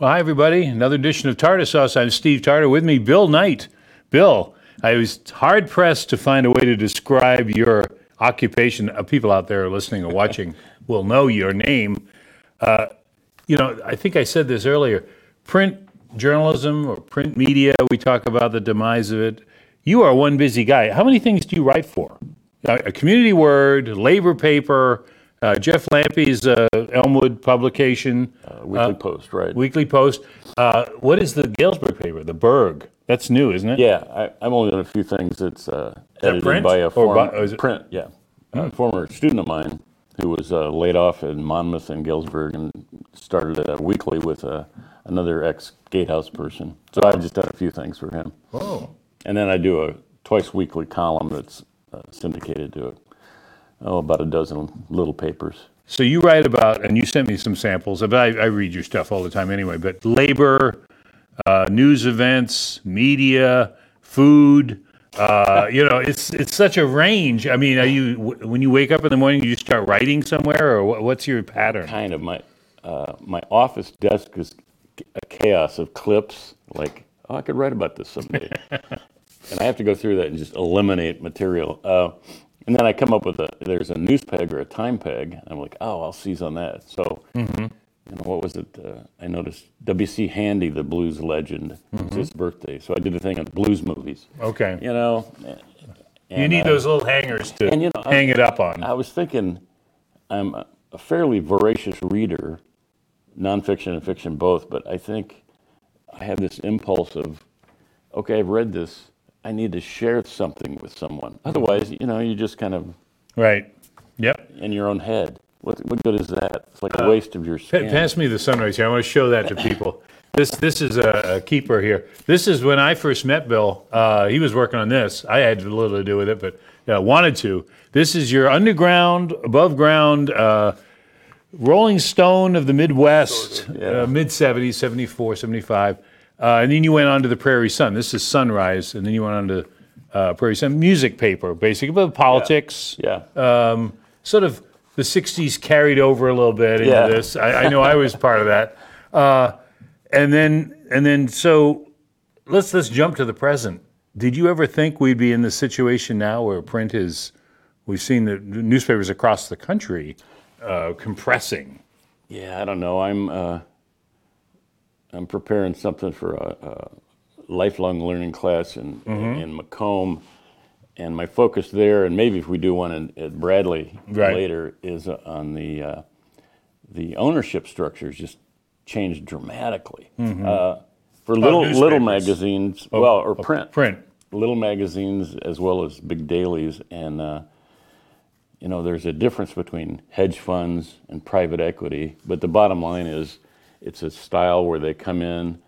Well, hi, everybody. Another edition of Tartar Sauce. I'm Steve Tarter. With me, Bill Knight. Bill, I was hard pressed to find a way to describe your occupation. Uh, people out there listening or watching will know your name. Uh, you know, I think I said this earlier print journalism or print media, we talk about the demise of it. You are one busy guy. How many things do you write for? Uh, a community word, labor paper, uh, Jeff Lampe's uh, Elmwood publication, uh, Weekly Post, right? Weekly Post. Uh, what is the Galesburg paper? The Berg. That's new, isn't it? Yeah, I, I'm only on a few things. It's uh, edited print by a or former by- it- print, yeah, a former student of mine who was uh, laid off in Monmouth and Galesburg and started a weekly with uh, another ex Gatehouse person. So I've just done a few things for him, Oh. and then I do a twice weekly column that's uh, syndicated to oh about a dozen little papers. So you write about, and you sent me some samples, but I, I read your stuff all the time anyway, but labor, uh, news events, media, food. Uh, you know, it's it's such a range. I mean, are you w- when you wake up in the morning, you start writing somewhere, or what, what's your pattern? kind of my uh, my office desk is a chaos of clips. Like, oh, I could write about this someday, and I have to go through that and just eliminate material. And then I come up with a there's a news peg or a time peg. And I'm like, oh, I'll seize on that. So, you know, what was it? Uh, I noticed W.C. Handy, the blues legend, it's his birthday. So I did a thing on blues movies. Okay, You know, you need those little hangers to and, you know, I- hang it up on. I was thinking, I'm a fairly voracious reader, nonfiction and fiction both, but I think I have this impulse of, okay, I've read this, I need to share something with someone. Otherwise, you know, you just kind of right. Yep. in your own head. What, what good is that? It's like a waste of your skin. Pass me the sunrise here. I want to show that to people. This this is a, a keeper here. This is when I first met Bill. Uh, he was working on this. I had a little to do with it, but uh, wanted to. This is your underground, above ground, uh, Rolling Stone of the Midwest, Yeah. uh, mid 70s, 74, 75. Uh, and then you went on to the Prairie Sun. This is Sunrise. And then you went on to uh, Prairie Sun music paper, basically, but politics yeah. um, sort of the 60s carried over a little bit into Yeah. this. I, I know I was part of that. Uh, and then, and then, so let's let's jump to the present. Did you ever think we'd be in the situation now where print is? We've seen the newspapers across the country uh, compressing. Yeah, I don't know. I'm uh, I'm preparing something for a, a lifelong learning class in in Macomb, and my focus there, and maybe if we do one in, at Bradley Right. later, is on the uh, the ownership structures just changed dramatically. Uh, for little little newspapers. magazines, well, or print, Print. little magazines as well as big dailies, and uh, you know, there's a difference between hedge funds and private equity, but the bottom line is, it's a style where they come in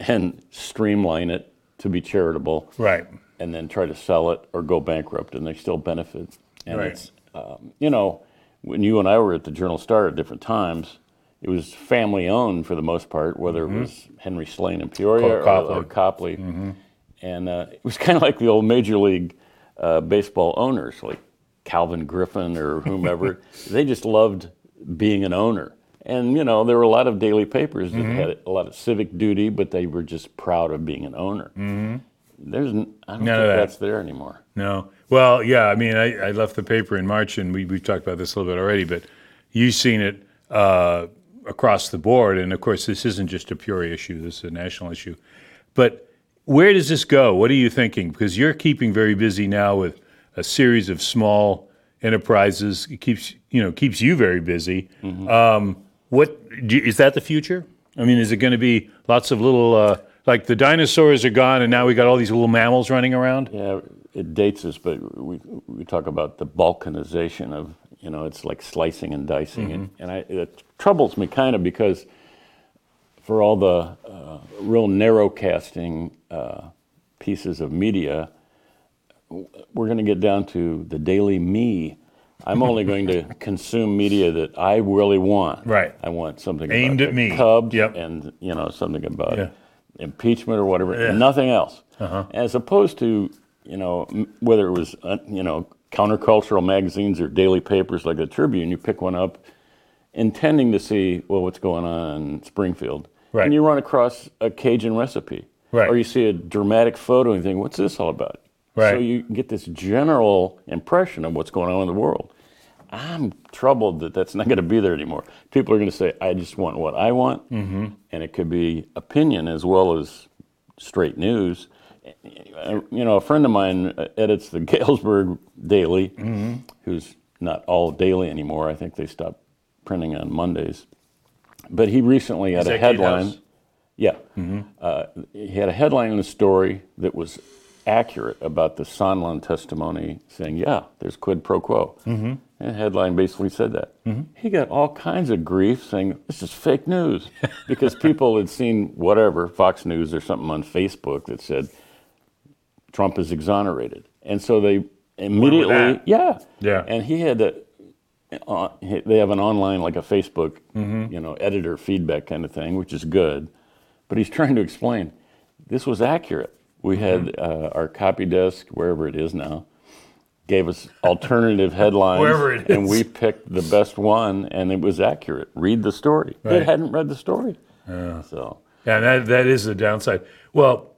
and streamline it to be charitable, Right. and then try to sell it or go bankrupt, and they still benefit. And Right. it's, um, you know, when you and I were at the Journal Star at different times, it was family owned for the most part, whether it was Henry Slane in Peoria Or or, Copley. or Copley. And uh, it was kind of like the old Major League uh, Baseball owners, like Calvin Griffith or whomever. they just loved being an owner. And, you know, there were a lot of daily papers that had a lot of civic duty, but they were just proud of being an owner. There's, n- I don't None think that. that's there anymore. No. Well, yeah. I mean, I, I left the paper in March, and we we've talked about this a little bit already. But you've seen it uh, across the board, and of course, this isn't just a Peoria issue. This is a national issue. But where does this go? What are you thinking? Because you're keeping very busy now with a series of small enterprises. It keeps you know keeps you very busy. Um, what do, is that the future? I mean, is it going to be lots of little uh, like the dinosaurs are gone, and now we got all these little mammals running around? Yeah, it dates us, but we, we talk about the balkanization of, you know, it's like slicing and dicing. And, and I, it troubles me kind of because for all the uh, real narrow casting uh, pieces of media, we're going to get down to the daily me. I'm only going to consume media that I really want. Right. I want something Aimed about at the me. Cubs Yep. and you know something about Yeah. impeachment or whatever. Yeah. Uh-huh. Nothing else. As opposed to you know whether it was uh, you know countercultural magazines or daily papers like the Tribune, you pick one up, intending to see well what's going on in Springfield. Right. and you run across a Cajun recipe, Right. or you see a dramatic photo and you think, "What's this all about?" So you get this general impression of what's going on in the world. I'm troubled that that's not going to be there anymore. People are going to say, "I just want what I want," mm-hmm. and it could be opinion as well as straight news. You know, a friend of mine uh, edits the Galesburg Daily, who's not all daily anymore. I think they stopped printing on Mondays. But he recently had a headline. Yeah. Uh, he had a headline in the story that was accurate about the Sondland testimony, saying, yeah, there's quid pro quo. Mm-hmm. And the headline basically said that. He got all kinds of grief saying, this is fake news, because people had seen whatever, Fox News or something on Facebook that said, Trump is exonerated. And so they immediately, yeah. Yeah. And he had to, uh, they have an online, like a Facebook, you know, editor feedback kind of thing, which is good. But he's trying to explain this was accurate. We had uh, our copy desk, wherever it is now, gave us alternative headlines. Wherever it And we picked the best one, and it was accurate. Read the story. They Right. hadn't read the story. So, Yeah, that that is the downside. Well,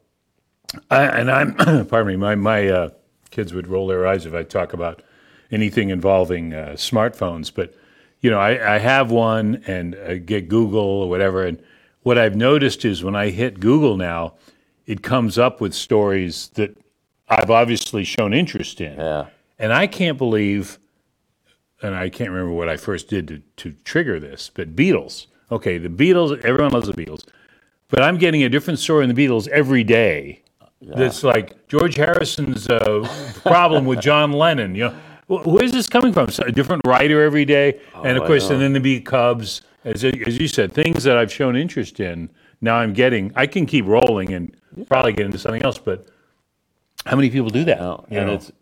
I, and I'm pardon me, my my uh, kids would roll their eyes if I talk about anything involving uh, smartphones. But you know, I, I have one and uh, get Google or whatever. And what I've noticed is when I hit Google now, it comes up with stories that I've obviously shown interest in. yeah. And I can't believe, and I can't remember what I first did to, to trigger this, but Beatles. Okay, the Beatles, everyone loves the Beatles. But I'm getting a different story in the Beatles every day. That's like George Harrison's uh, problem with John Lennon. You know, where's this coming from? So a different writer every day, and of course, and then the be Cubs, as as you said, things that I've shown interest in. Now I'm getting. I can keep rolling and probably get into something else, but how many people do that? No, and know? it's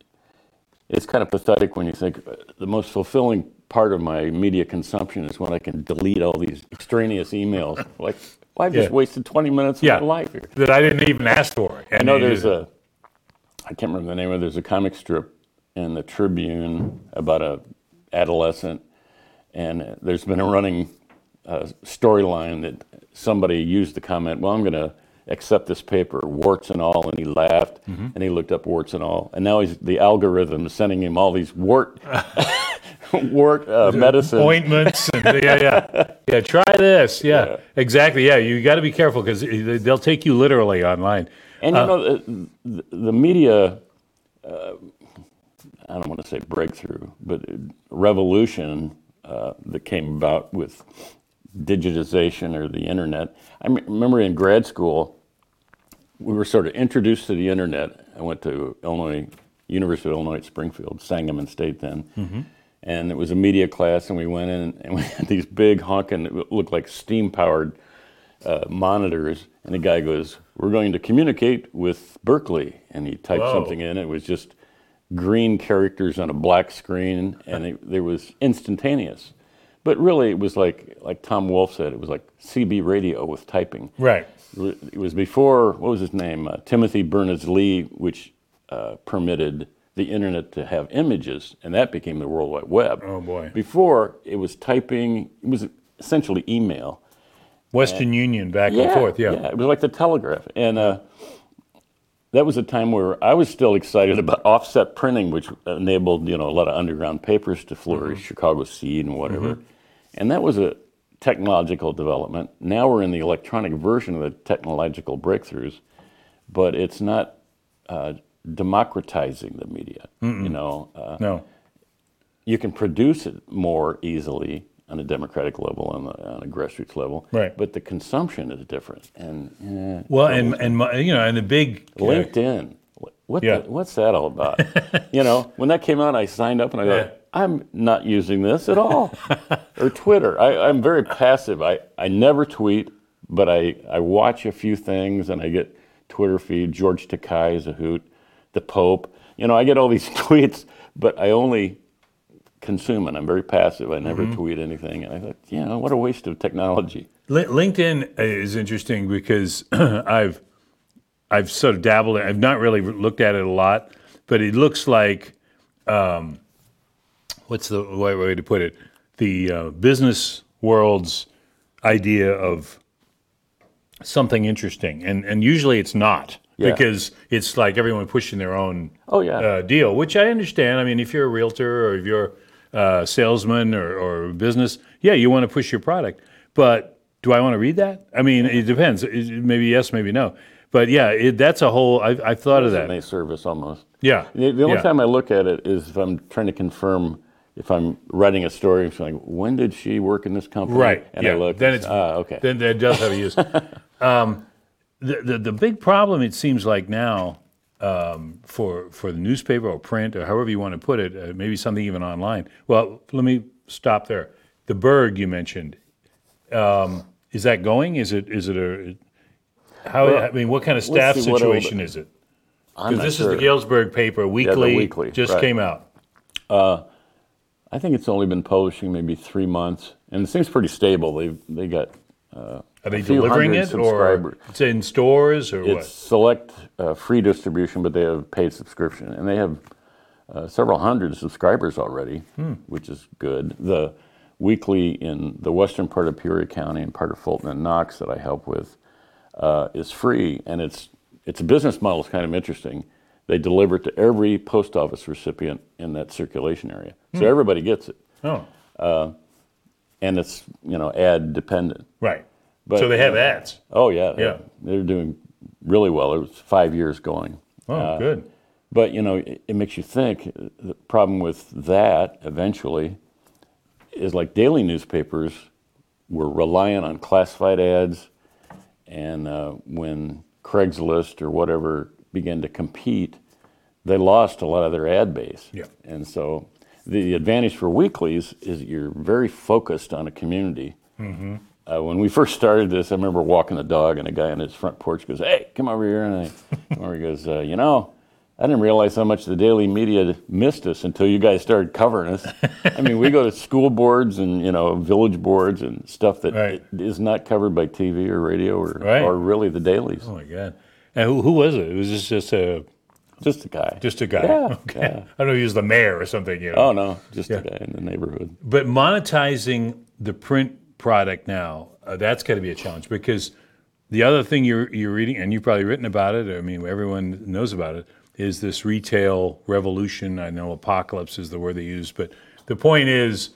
it's kind of pathetic when you think uh, the most fulfilling part of my media consumption is when I can delete all these extraneous emails. Like, well, I've just Yeah. wasted 20 minutes of Yeah. my life here. that I didn't even ask for. I know there's a, I can't remember the name of it, there's a comic strip in the Tribune about a adolescent, and there's been a running uh, storyline that somebody used the comment, well, I'm going to accept this paper, warts and all, and he laughed, and he looked up warts and all, and now he's the algorithm is sending him all these wart, wart uh, medicine. ointments and yeah, yeah, yeah. Try this. Yeah, Yeah. exactly. Yeah, you got to be careful because they'll take you literally online. And you know, the, the, the media, uh, I don't want to say breakthrough, but revolution uh, that came about with digitization or the internet. I remember in grad school, we were sort of introduced to the internet. I went to Illinois, University of Illinois at Springfield, Sangamon State then. And it was a media class, and we went in and we had these big honking, it looked like steam powered uh, monitors, and the guy goes, "We're going to communicate with Berkeley," and he typed Whoa. something in. It was just green characters on a black screen, and it, there was instantaneous. But really, it was like like Tom Wolfe said, it was like CB radio with typing. Right. It was before what was his name, uh, Timothy Berners-Lee, which uh, permitted the internet to have images, and that became the World Wide Web. Oh, boy. Before it was typing, it was essentially email. Western Union back and forth. Yeah. yeah. it was like the telegraph, and uh, that was a time where I was still excited about offset printing, which enabled you know a lot of underground papers to flourish, Mm-hmm. Chicago Seed and whatever, and that was a technological development. Now we're in the electronic version of the technological breakthroughs, but it's not uh, democratizing the media. You know, uh, No. you can produce it more easily on a democratic level, on a, on a grassroots level. Right. But the consumption is different. And Well, and and my, you know, and the big LinkedIn, what, what Yeah. the, what's that all about? you know, when that came out, I signed up and I Yeah. thought, I'm not using this at all. or Twitter. I, I'm very passive. I, I never tweet, but I, I watch a few things and I get Twitter feed. George Takei is a hoot. The Pope. You know, I get all these tweets, but I only consume it. I'm very passive. I Mm-hmm. never tweet anything. And I thought, you know, what a waste of technology. Li- LinkedIn is interesting because I've I've sort of dabbled. in I've not really looked at it a lot, but it looks like um, what's the right way to put it? The uh, business world's idea of something interesting, and and usually it's not Yeah. because it's like everyone pushing their own Oh, yeah. uh, deal, which I understand. I mean, if you're a realtor or if you're a salesman or, or business, yeah, you want to push your product. But do I want to read that? I mean, it depends. Maybe yes, maybe no. But yeah, it, that's a whole. I've, I've thought of that. Resume service almost. Yeah. The, the only yeah. time I look at it is if I'm trying to confirm if I'm writing a story. I'm like, when did she work in this company? Right. And yeah. I look. then it's ah, okay. Then that does have a use. um, the, the the big problem it seems like now um, for for the newspaper or print or however you want to put it, uh, maybe something even online. Well, let me stop there. The Berg you mentioned. Um, is that going? Is it is it a how? Well, I mean, what kind of staff see situation is it? Because this sure. is the Galesburg paper weekly. weekly, just right. came out. I think it's only been publishing maybe three months, and it seems pretty stable. They they got Are they delivering it or it's in stores or it's what? select uh, free distribution, but they have paid subscription, and they have uh, several hundred subscribers already, Hmm. which is good. The weekly in the western part of Peoria County and part of Fulton and Knox that I help with uh, is free, and it's it's a business model is kind of interesting. They deliver it to every post office recipient in that circulation area, so Hmm. everybody gets it, Oh, and it's you know ad dependent. right. But, so they have uh, ads. Oh yeah, Yeah. they're doing really well. It was five years going. Oh, Uh, good. But you know, it, it makes you think. The problem with that eventually is like daily newspapers were reliant on classified ads, and uh, when Craigslist or whatever began to compete, they lost a lot of their ad base. Yeah. And so the advantage for weeklies is you're very focused on a community. Uh, when we first started this, I remember walking the dog, and a guy on his front porch goes, "Hey, come over here!" And I, come over, he goes, uh, "You know, I didn't realize how much the daily media missed us until you guys started covering us. I mean, we go to school boards and you know village boards and stuff that Right. is not covered by TV or radio or, Right. or really the dailies. Oh my God. And who, who was it? Was this just a Just a guy. just a guy? Yeah, Okay. yeah. I don't know. He was the mayor or something. You know. oh no, just Yeah. a guy in the neighborhood. But monetizing the print product now, uh, that's got to be a challenge because the other thing you're you're reading, and you've probably written about it. I mean, everyone knows about it. Is this retail revolution? I know apocalypse is the word they use, but the point is,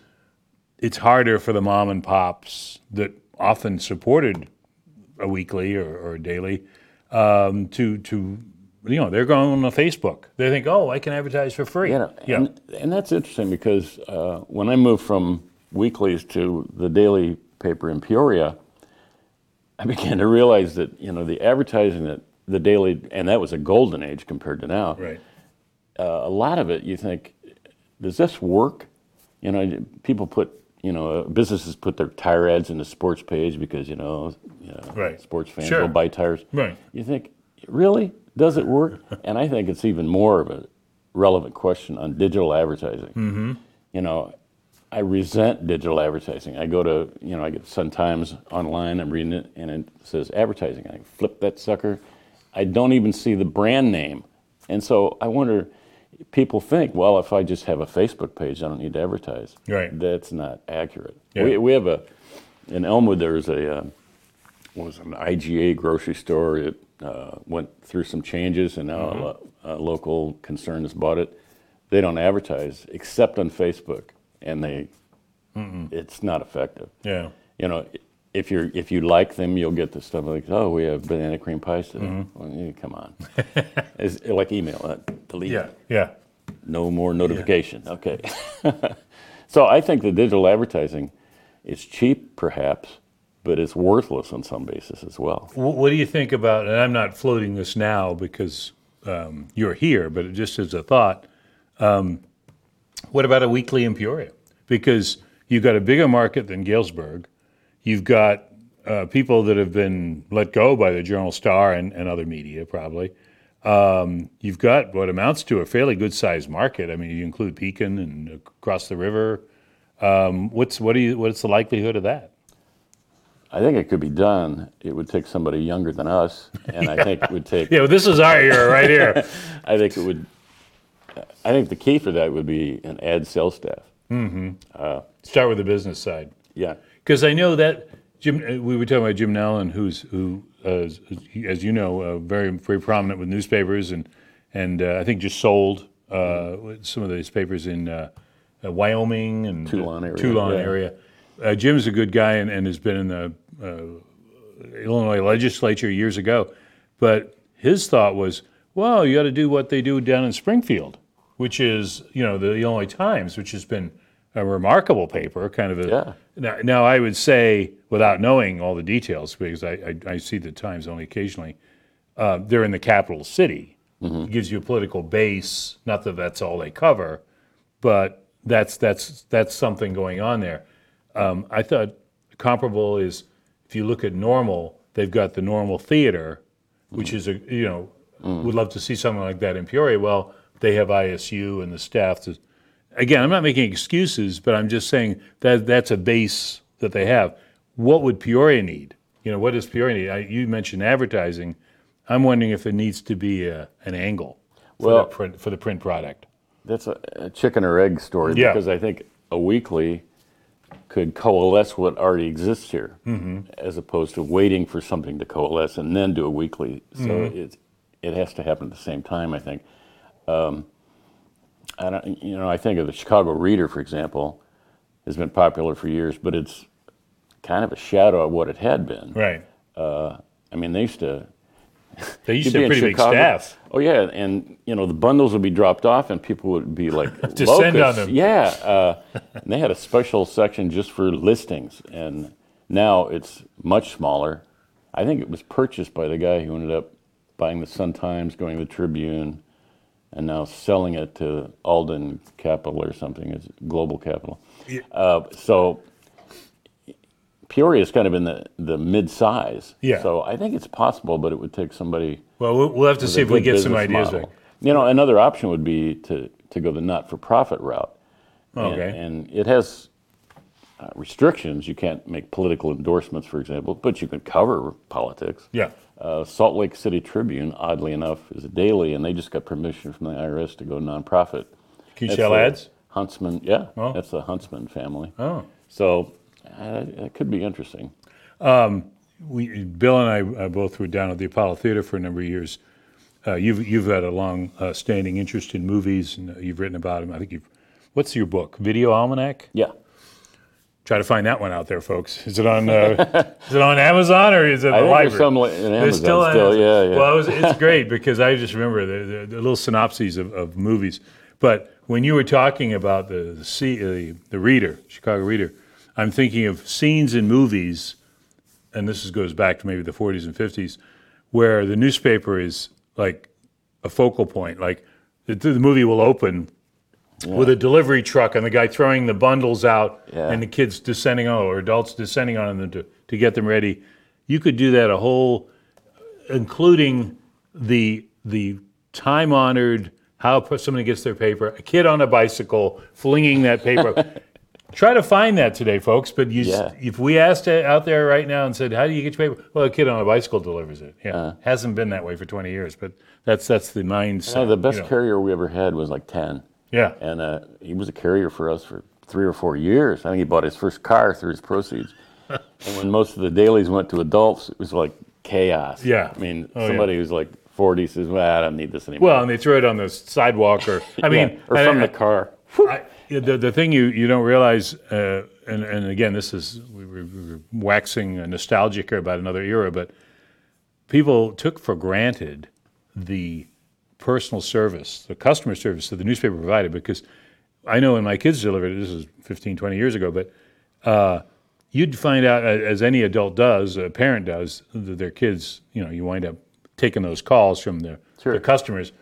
it's harder for the mom and pops that often supported a weekly or, or a daily um, to to you know they're going on Facebook. They think, oh, I can advertise for free. Know, yeah, and, and that's interesting because uh, when I moved from weeklies to the daily paper in Peoria, I began to realize that you know the advertising that the daily and that was a golden age compared to now. right. Uh, a lot of it, you think, does this work? You know, people put you know businesses put their tire ads in the sports page because you know, you know Right. sports fans Sure. will buy tires. Right. You think, really? Does it work? and I think it's even more of a relevant question on digital advertising. Mm-hmm. You know, I resent digital advertising. I go to, you know, I get Sun Times online, I'm reading it, and it says advertising. I flip that sucker. I don't even see the brand name. And so I wonder, people think, well, if I just have a Facebook page, I don't need to advertise. Right. That's not accurate. Yeah. We, we have a, in Elmwood, there's a, uh, was an IGA grocery store. It uh, went through some changes, and now a, lo- a local concern has bought it. They don't advertise except on Facebook, and they, it's not effective. Yeah. You know, if you're if you like them, you'll get the stuff like, oh, we have banana cream pies today. Well, yeah, come on, it's like email. Uh, delete. Yeah. Yeah. No more notification. Okay. so I think the digital advertising is cheap, perhaps, but it's worthless on some basis as well. What do you think about, and I'm not floating this now because um, you're here, but just as a thought, um, what about a weekly in Peoria? Because you've got a bigger market than Galesburg. You've got uh, people that have been let go by the Journal Star and, and other media, probably. Um, you've got what amounts to a fairly good sized market. I mean, you include Pekin and across the river. Um, what's what do you what's the likelihood of that? I think it could be done. It would take somebody younger than us, and I think it would take. Yeah, well, this is our era right here. I think it would. I think the key for that would be an ad sales staff. Start with the business side. Yeah. Because I know that Jim, uh, we were talking about Jim Nowlan, who's who, uh, as you know, uh, very very prominent with newspapers, and and uh, I think just sold uh, some of these papers in uh, uh, Wyoming and Toulon area, Toulon yeah. area. Uh, Jim's a good guy and, and has been in the uh, Illinois legislature years ago, but his thought was, well, you got to do what they do down in Springfield, which is you know the Illinois Times, which has been a remarkable paper, kind of a. Yeah. Now, now I would say, without knowing all the details, because I, I, I see the Times only occasionally, uh, they're in the capital city. It gives you a political base. Not that that's all they cover, but that's that's that's something going on there. Um, I thought comparable is if you look at normal, they've got the normal theater, which is a you know would love to see something like that in Peoria. Well, they have ISU and the staff to. Again, I'm not making excuses, but I'm just saying that that's a base that they have. What would Peoria need? You know, what does Peoria need? I, you mentioned advertising. I'm wondering if it needs to be a, an angle for, Well- the print, for the print product. That's a, a chicken or egg story Yeah. because I think a weekly could coalesce what already exists here, Mm-hmm. as opposed to waiting for something to coalesce and then do a weekly. So Mm-hmm. it it has to happen at the same time. I think. Um, I don't, you know, I think of the Chicago Reader, for example, has been popular for years, but it's kind of a shadow of what it had been. Right. I mean, they used to They used to be have pretty big staff. Oh yeah, and you know the bundles would be dropped off, and people would be like Descend on them. Yeah, uh, and they had a special section just for listings, and now it's much smaller. I think it was purchased by the guy who ended up buying the Sun Times, going to the Tribune, and now selling it to Alden Capital or something. It's Global Capital. Uh, so Peoria's kind of in the the mid size. Yeah. So I think it's possible, but it would take somebody Well, we'll, we'll have to see if we get some ideas back. You know, another option would be to, to go the not-for-profit route. And- Okay. And, it has uh, restrictions. You can't make political endorsements, for example, but you can cover politics. Yeah. Uh, Salt Lake City Tribune, oddly enough, is a daily, and they just got permission from the IRS to go nonprofit. Can you sell ads? Huntsman, yeah, Oh. that's the Huntsman family. Oh. So uh, it could be interesting. We, Bill and I uh, both were down at the Apollo Theater for a number of years. Uh, you've you've had a long uh, standing interest in movies, and uh, you've written about them. I think you've. What's your book? Video Almanac. Yeah. Try to find that one out there, folks. Is it on? Uh, is it on Amazon or is it the I think library? there's some li- Amazon still, on yeah, Amazon. yeah. Well, it was, it's great because I just remember the, the, the little synopses of, of movies. But when you were talking about the the, C, the the Reader, Chicago Reader, I'm thinking of scenes in movies, and this is, goes back to maybe the 40s and 50s, where the newspaper is like a focal point. Like the, the movie will open with a delivery truck and the guy throwing the bundles out Yeah. and the kids descending on or adults descending on them to, to get them ready. You could do that a whole, including the the time honored how somebody gets their paper, a kid on a bicycle flinging that paper. Try to find that today, folks. But you, Yeah. if we asked it out there right now and said, "How do you get your paper?" Well, a kid on a bicycle delivers it. Yeah, hasn't been that way for 20 years, but that's that's the mindset. Uh, the best you know. carrier we ever had was like 10. Yeah. And uh, he was a carrier for us for three or four years. I think he bought his first car through his proceeds. and when most of the dailies went to adults, it was like chaos. Yeah. I mean, Oh, yeah. somebody who's like 40 says, well, I don't need this anymore. Well, and they throw it on the sidewalk, or I Yeah, mean, or I- from I- the car. I, the, the thing you, you don't realize, uh, and, and again, this is we were, we were waxing nostalgic about another era, but people took for granted the personal service, the customer service that the newspaper provided. Because I know when my kids delivered it, this is 15, 20 years ago, but uh, you'd find out, uh, as any adult does, a parent does, that their kids, you know, you wind up taking those calls from the, Sure. the customers.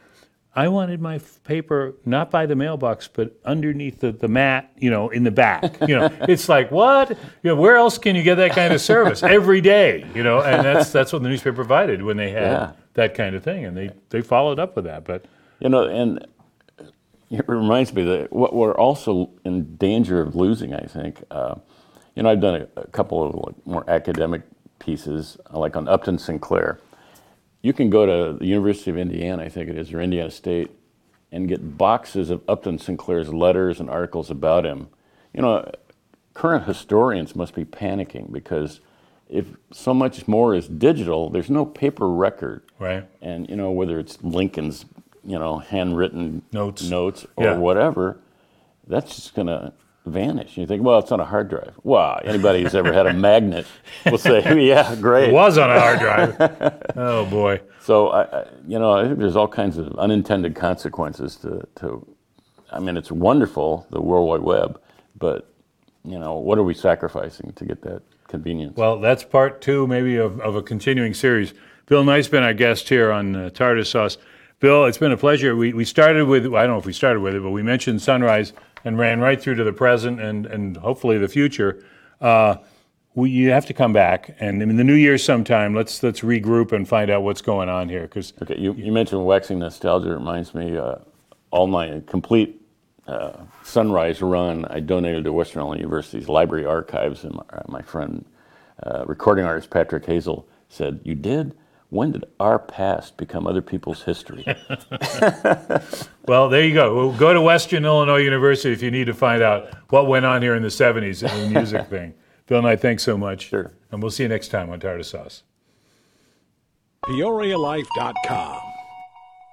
I wanted my f- paper not by the mailbox, but underneath the, the mat, you know, in the back. You know, it's like what? You know, where else can you get that kind of service every day? You know, and that's that's what the newspaper provided when they had Yeah. That kind of thing, and they they followed up with that. But You know, and it reminds me that what we're also in danger of losing, I think. Uh, you know, I've done a, a couple of more academic pieces, uh, like on Upton Sinclair. You can go to the University of Indiana, I think it is, or Indiana State, and get boxes of Upton Sinclair's letters and articles about him. You know, current historians must be panicking because if so much more is digital, there's no paper record. Right. And you know whether it's Lincoln's, you know, handwritten Notes. notes or Yeah. whatever, that's just gonna vanish. You think, well, it's on a hard drive. Wow, anybody who's ever had a magnet will say, yeah, great. It was on a hard drive. oh boy. So I, you know, I think there's all kinds of unintended consequences to, to. I mean, it's wonderful the World Wide Web, but you know, what are we sacrificing to get that convenience? Well, that's part two, maybe, of, of a continuing series. Bill Knight's been our guest here on uh, Tartar Sauce. Bill, it's been a pleasure. We, we started with, I don't know if we started with it, but we mentioned sunrise and ran right through to the present and, and hopefully the future. Uh, we, you have to come back, and in the new year sometime, let's let's regroup and find out what's going on here. Because okay, you, you mentioned waxing nostalgia. It reminds me, uh, all my complete uh, sunrise run, I donated to Western Illinois University's library archives, and my, uh, my friend, uh, recording artist Patrick Hazell, said, "You did." When did our past become other people's history? Well, there you go. Well, go to Western Illinois University if you need to find out what went on here in the 70s in the music thing. Bill Knight, thanks so much. Sure. And we'll see you next time on Tartar Sauce. PeoriaLife.com.